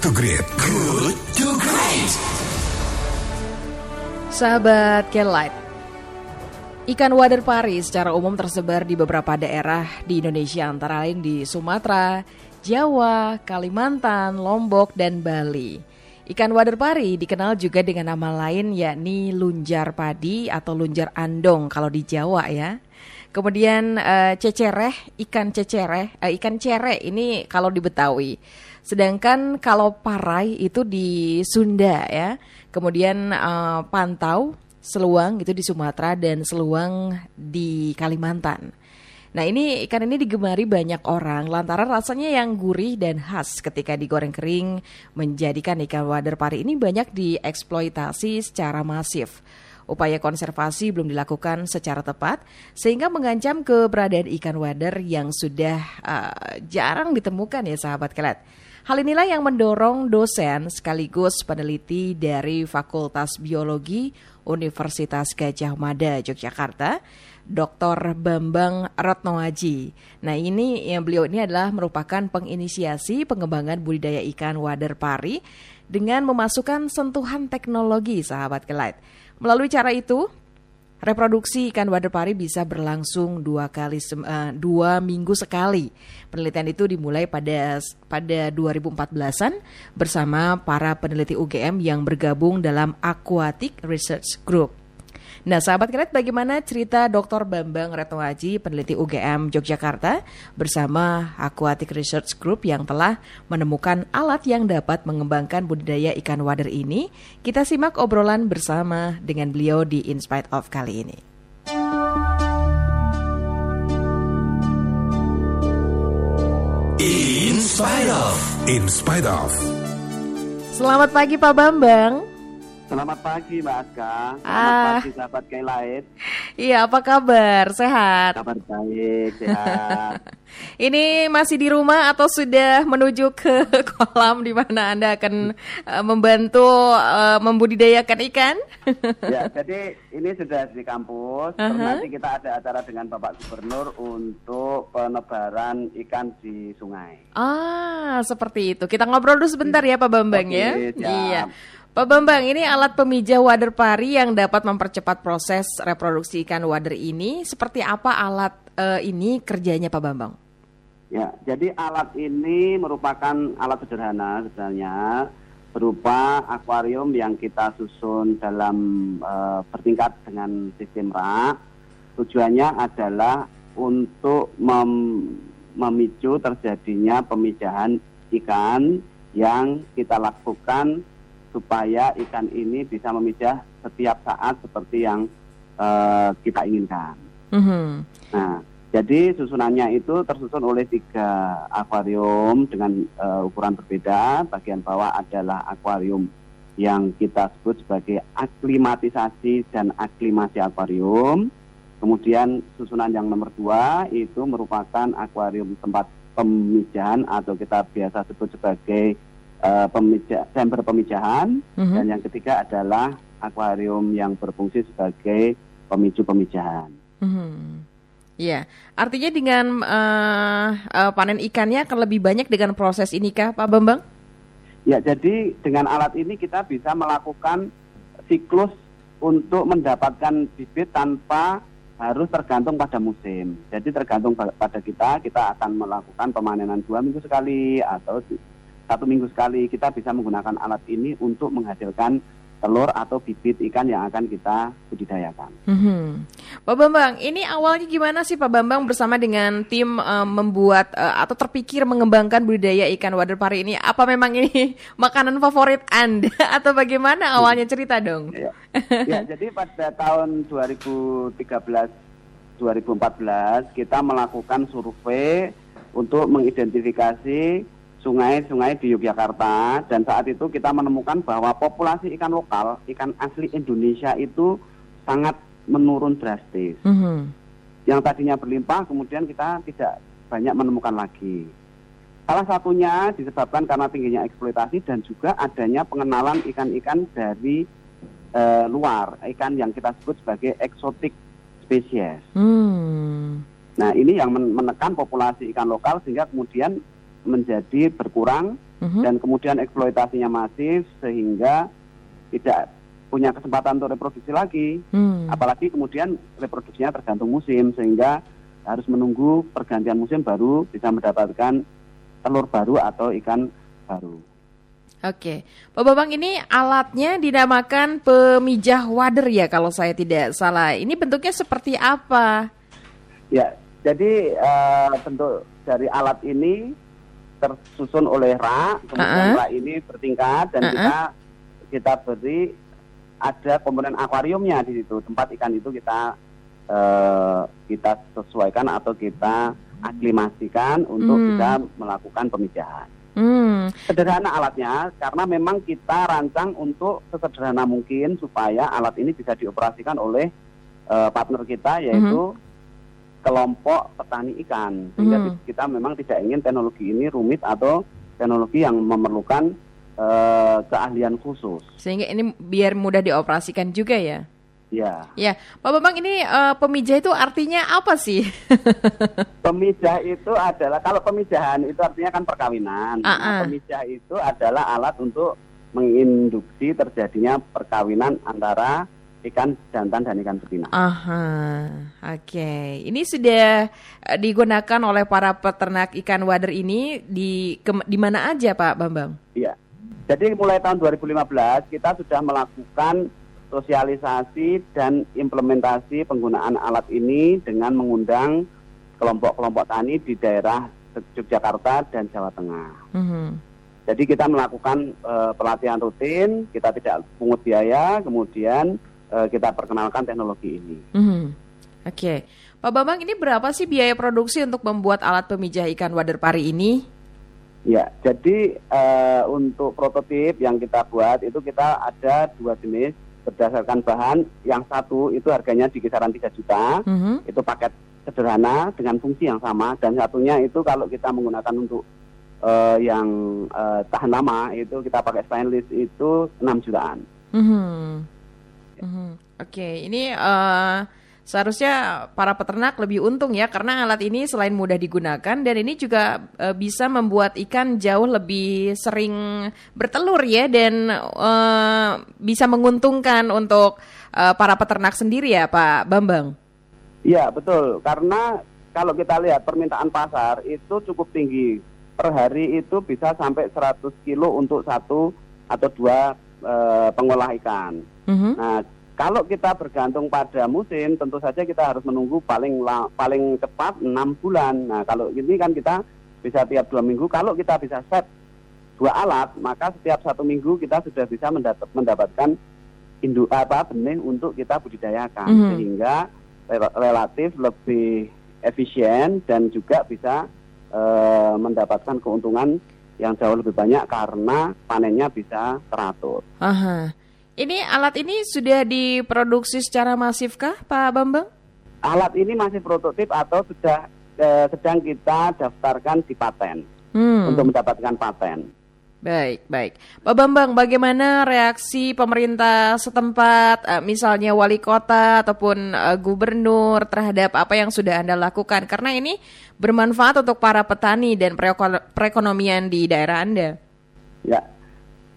to Great. Good to Great. Sahabat Kelight, ikan wader pari secara umum tersebar di beberapa daerah di Indonesia antara lain di Sumatera, Jawa, Kalimantan, Lombok, dan Bali. Ikan wader pari dikenal juga dengan nama lain yakni lunjar padi atau lunjar andong kalau di Jawa ya. Kemudian uh, cecereh, ikan cecereh, uh, ikan cere ini kalau di Betawi. Sedangkan kalau parai itu di Sunda ya. Kemudian uh, pantau, seluang itu di Sumatera dan seluang di Kalimantan. Nah ini ikan ini digemari banyak orang lantaran rasanya yang gurih dan khas ketika digoreng kering menjadikan ikan wader pari ini banyak dieksploitasi secara masif. Upaya konservasi belum dilakukan secara tepat sehingga mengancam keberadaan ikan wader yang sudah uh, jarang ditemukan ya sahabat kelet. Hal inilah yang mendorong dosen sekaligus peneliti dari Fakultas Biologi Universitas Gajah Mada Yogyakarta, Dr. Bambang Ratnoaji. Nah ini yang beliau ini adalah merupakan penginisiasi pengembangan budidaya ikan wader pari dengan memasukkan sentuhan teknologi sahabat kelait. Melalui cara itu, Reproduksi ikan wader pari bisa berlangsung dua kali uh, dua minggu sekali. Penelitian itu dimulai pada pada 2014-an bersama para peneliti UGM yang bergabung dalam Aquatic Research Group. Nah, sahabat kredit, bagaimana cerita Dr. Bambang Retnoaji, peneliti UGM Yogyakarta, bersama Aquatic Research Group yang telah menemukan alat yang dapat mengembangkan budidaya ikan wader ini? Kita simak obrolan bersama dengan beliau di In Spite of kali ini. In spite of. In spite of. Selamat pagi Pak Bambang. Selamat pagi Mbak Aska. Selamat ah. pagi sahabat Kailait. Iya, apa kabar? Sehat? Kabar baik, sehat. Ini masih di rumah atau sudah menuju ke kolam di mana Anda akan uh, membantu uh, membudidayakan ikan? ya, jadi ini sudah di kampus. Uh -huh. Nanti kita ada acara dengan Bapak Gubernur untuk penebaran ikan di sungai. Ah, seperti itu. Kita ngobrol dulu sebentar ya Pak Bambang Oke, ya. Siap. Iya. Pak Bambang, ini alat pemijah wader pari yang dapat mempercepat proses reproduksi ikan wader ini. Seperti apa alat uh, ini kerjanya Pak Bambang? Ya, jadi alat ini merupakan alat sederhana sebenarnya berupa akuarium yang kita susun dalam uh, bertingkat dengan sistem rak. Tujuannya adalah untuk mem memicu terjadinya pemijahan ikan yang kita lakukan supaya ikan ini bisa memijah setiap saat seperti yang uh, kita inginkan. Mm-hmm. Nah, jadi susunannya itu tersusun oleh tiga akuarium dengan uh, ukuran berbeda. Bagian bawah adalah akuarium yang kita sebut sebagai aklimatisasi dan aklimasi akuarium. Kemudian susunan yang nomor dua itu merupakan akuarium tempat pemijahan atau kita biasa sebut sebagai uh, pemija, chamber pemijahan mm-hmm. dan yang ketiga adalah akuarium yang berfungsi sebagai pemicu pemijahan. Mm-hmm. Ya, artinya dengan uh, uh, panen ikannya akan lebih banyak dengan proses ini kah, Pak Bambang? Ya, jadi dengan alat ini kita bisa melakukan siklus untuk mendapatkan bibit tanpa harus tergantung pada musim. Jadi tergantung pada kita, kita akan melakukan pemanenan dua minggu sekali atau satu minggu sekali kita bisa menggunakan alat ini untuk menghasilkan telur atau bibit ikan yang akan kita budidayakan. Mm-hmm. Pak Bambang, ini awalnya gimana sih Pak Bambang bersama dengan tim uh, membuat uh, atau terpikir mengembangkan budidaya ikan wader pari ini? Apa memang ini makanan favorit Anda atau bagaimana awalnya cerita dong? Ya, ya jadi pada tahun 2013 2014 kita melakukan survei untuk mengidentifikasi sungai-sungai di Yogyakarta dan saat itu kita menemukan bahwa populasi ikan lokal, ikan asli Indonesia itu sangat menurun drastis. Mm -hmm. Yang tadinya berlimpah kemudian kita tidak banyak menemukan lagi. Salah satunya disebabkan karena tingginya eksploitasi dan juga adanya pengenalan ikan-ikan dari e, luar, ikan yang kita sebut sebagai eksotik spesies. Mm. Nah ini yang menekan populasi ikan lokal sehingga kemudian menjadi berkurang Mhm. dan kemudian eksploitasinya masif sehingga tidak punya kesempatan untuk reproduksi lagi. Hmm. Apalagi kemudian reproduksinya tergantung musim sehingga harus menunggu pergantian musim baru bisa mendapatkan telur baru atau ikan baru. Oke, Pak Bambang ini alatnya dinamakan pemijah wader ya kalau saya tidak salah. Ini bentuknya seperti apa? Ya, jadi eh, bentuk dari alat ini tersusun oleh rak, kemudian Uh-uh. rak ini bertingkat dan Uh-uh. kita kita beri ada komponen akuariumnya di situ. Tempat ikan itu kita eh, kita sesuaikan atau kita aklimasikan untuk Hmm. bisa melakukan pemijahan. Hmm, Sederhana alatnya karena memang kita rancang untuk sesederhana mungkin supaya alat ini bisa dioperasikan oleh eh, partner kita yaitu kelompok petani ikan. Sehingga ti- kita memang tidak ingin teknologi ini rumit atau teknologi yang memerlukan eh, keahlian khusus. sehingga ini biar mudah dioperasikan juga ya. Ya, Ya, Pak Bambang ini eh, pemijah itu artinya apa sih? pemijah itu adalah kalau pemijahan itu artinya kan perkawinan. Ah. Nah, pemijah itu adalah alat untuk menginduksi terjadinya perkawinan antara ikan jantan dan ikan betina. Aha, oke. Ini sudah eh, digunakan oleh para peternak ikan wader ini di ke- di mana aja, Pak Bambang? Iya. Jadi mulai tahun 2015 kita sudah melakukan sosialisasi dan implementasi penggunaan alat ini dengan mengundang kelompok-kelompok tani di daerah Yogyakarta dan Jawa Tengah. Mhm. Jadi kita melakukan eh, pelatihan rutin, kita tidak pungut biaya, kemudian eh, kita perkenalkan teknologi ini. Mhm. Oke, Pak Bambang ini berapa sih biaya produksi untuk membuat alat pemijah ikan wader pari ini? Ya, jadi eh, untuk prototip yang kita buat itu kita ada dua jenis berdasarkan bahan. Yang satu itu harganya di kisaran 3 juta, Mhm. itu paket sederhana dengan fungsi yang sama. Dan satunya itu kalau kita menggunakan untuk eh, yang eh, tahan lama itu kita pakai stainless itu 6 jutaan. Mhm. Mhm. Oke, ini eh, seharusnya para peternak lebih untung ya karena alat ini selain mudah digunakan dan ini juga eh, bisa membuat ikan jauh lebih sering bertelur ya dan eh, bisa menguntungkan untuk eh, para peternak sendiri ya Pak Bambang. Iya betul, karena kalau kita lihat permintaan pasar itu cukup tinggi. Per hari itu bisa sampai 100 kilo untuk satu atau dua eh, pengolah ikan. Mhm. Nah, kalau kita bergantung pada musim, tentu saja kita harus menunggu paling la- paling cepat enam bulan. Nah, kalau ini kan kita bisa tiap dua minggu. Kalau kita bisa set dua alat, maka setiap satu minggu kita sudah bisa mendat- mendapatkan induk apa benih untuk kita budidayakan, Mhm. sehingga rel- relatif lebih efisien dan juga bisa eh, mendapatkan keuntungan yang jauh lebih banyak karena panennya bisa teratur. Aha. Ini alat ini sudah diproduksi secara masifkah Pak Bambang? alat ini masih prototip atau sudah eh, sedang kita daftarkan di paten Hmm. untuk mendapatkan paten. Baik, baik. Pak Bambang, bagaimana reaksi pemerintah setempat, eh, misalnya wali kota ataupun eh, gubernur terhadap apa yang sudah Anda lakukan? Karena ini bermanfaat untuk para petani dan pereko- perekonomian di daerah Anda. Ya.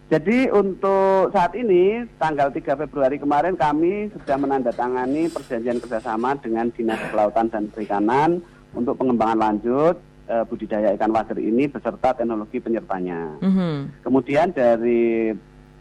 Jadi untuk saat ini tanggal 3 Februari kemarin kami sudah menandatangani perjanjian kerjasama dengan Dinas Kelautan dan Perikanan untuk pengembangan lanjut eh, budidaya ikan wader ini beserta teknologi penyertanya. Mhm. Kemudian dari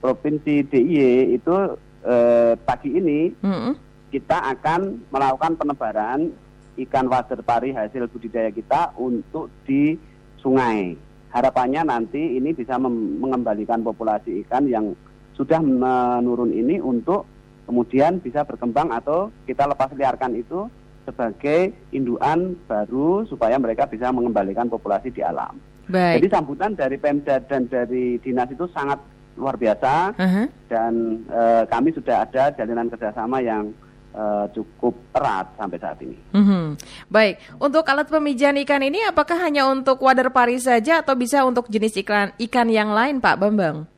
Provinsi DIY itu eh, pagi ini Mhm. kita akan melakukan penebaran ikan wader pari hasil budidaya kita untuk di sungai. Harapannya nanti ini bisa mengembalikan populasi ikan yang sudah menurun ini untuk kemudian bisa berkembang atau kita lepas liarkan itu sebagai induan baru supaya mereka bisa mengembalikan populasi di alam. Jadi Baik. sambutan dari Pemda dan dari dinas itu sangat luar biasa Aha. dan eh, kami sudah ada jalinan kerjasama yang eh, cukup erat sampai saat ini. Mhm. Baik, untuk alat pemijahan ikan ini apakah hanya untuk wader pari saja atau bisa untuk jenis ikan ikan yang lain, Pak Bambang?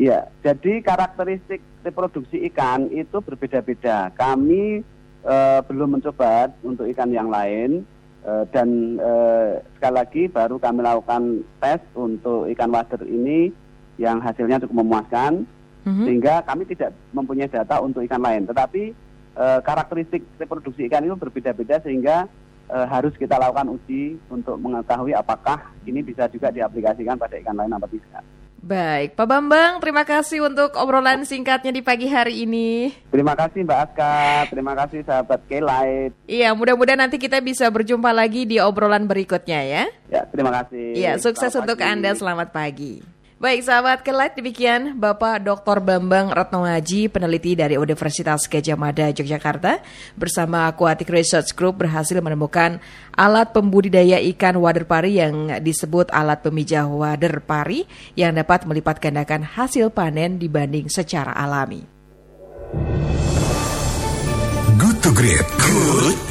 Iya, jadi karakteristik reproduksi ikan itu berbeda-beda. Kami eh, belum mencoba untuk ikan yang lain, Eh, dan eh, sekali lagi baru kami lakukan tes untuk ikan wader ini yang hasilnya cukup memuaskan Mhm. sehingga kami tidak mempunyai data untuk ikan lain tetapi eh, karakteristik reproduksi ikan itu berbeda-beda sehingga eh, harus kita lakukan uji untuk mengetahui apakah ini bisa juga diaplikasikan pada ikan lain atau tidak. Baik, Pak Bambang, terima kasih untuk obrolan singkatnya di pagi hari ini. Terima kasih Mbak Aska, terima kasih sahabat K-Light. Iya, mudah-mudahan nanti kita bisa berjumpa lagi di obrolan berikutnya ya. Ya, terima kasih. Iya, sukses Selamat untuk pagi. Anda. Selamat pagi. Baik, sahabat Kelat, demikian Bapak Dr. Bambang Ratnoaji, peneliti dari Universitas Gajah Mada, Yogyakarta, bersama Aquatic Research Group berhasil menemukan alat pembudidaya ikan wader pari yang disebut alat pemijah wader pari yang dapat melipat gandakan hasil panen dibanding secara alami. Good to Great. Good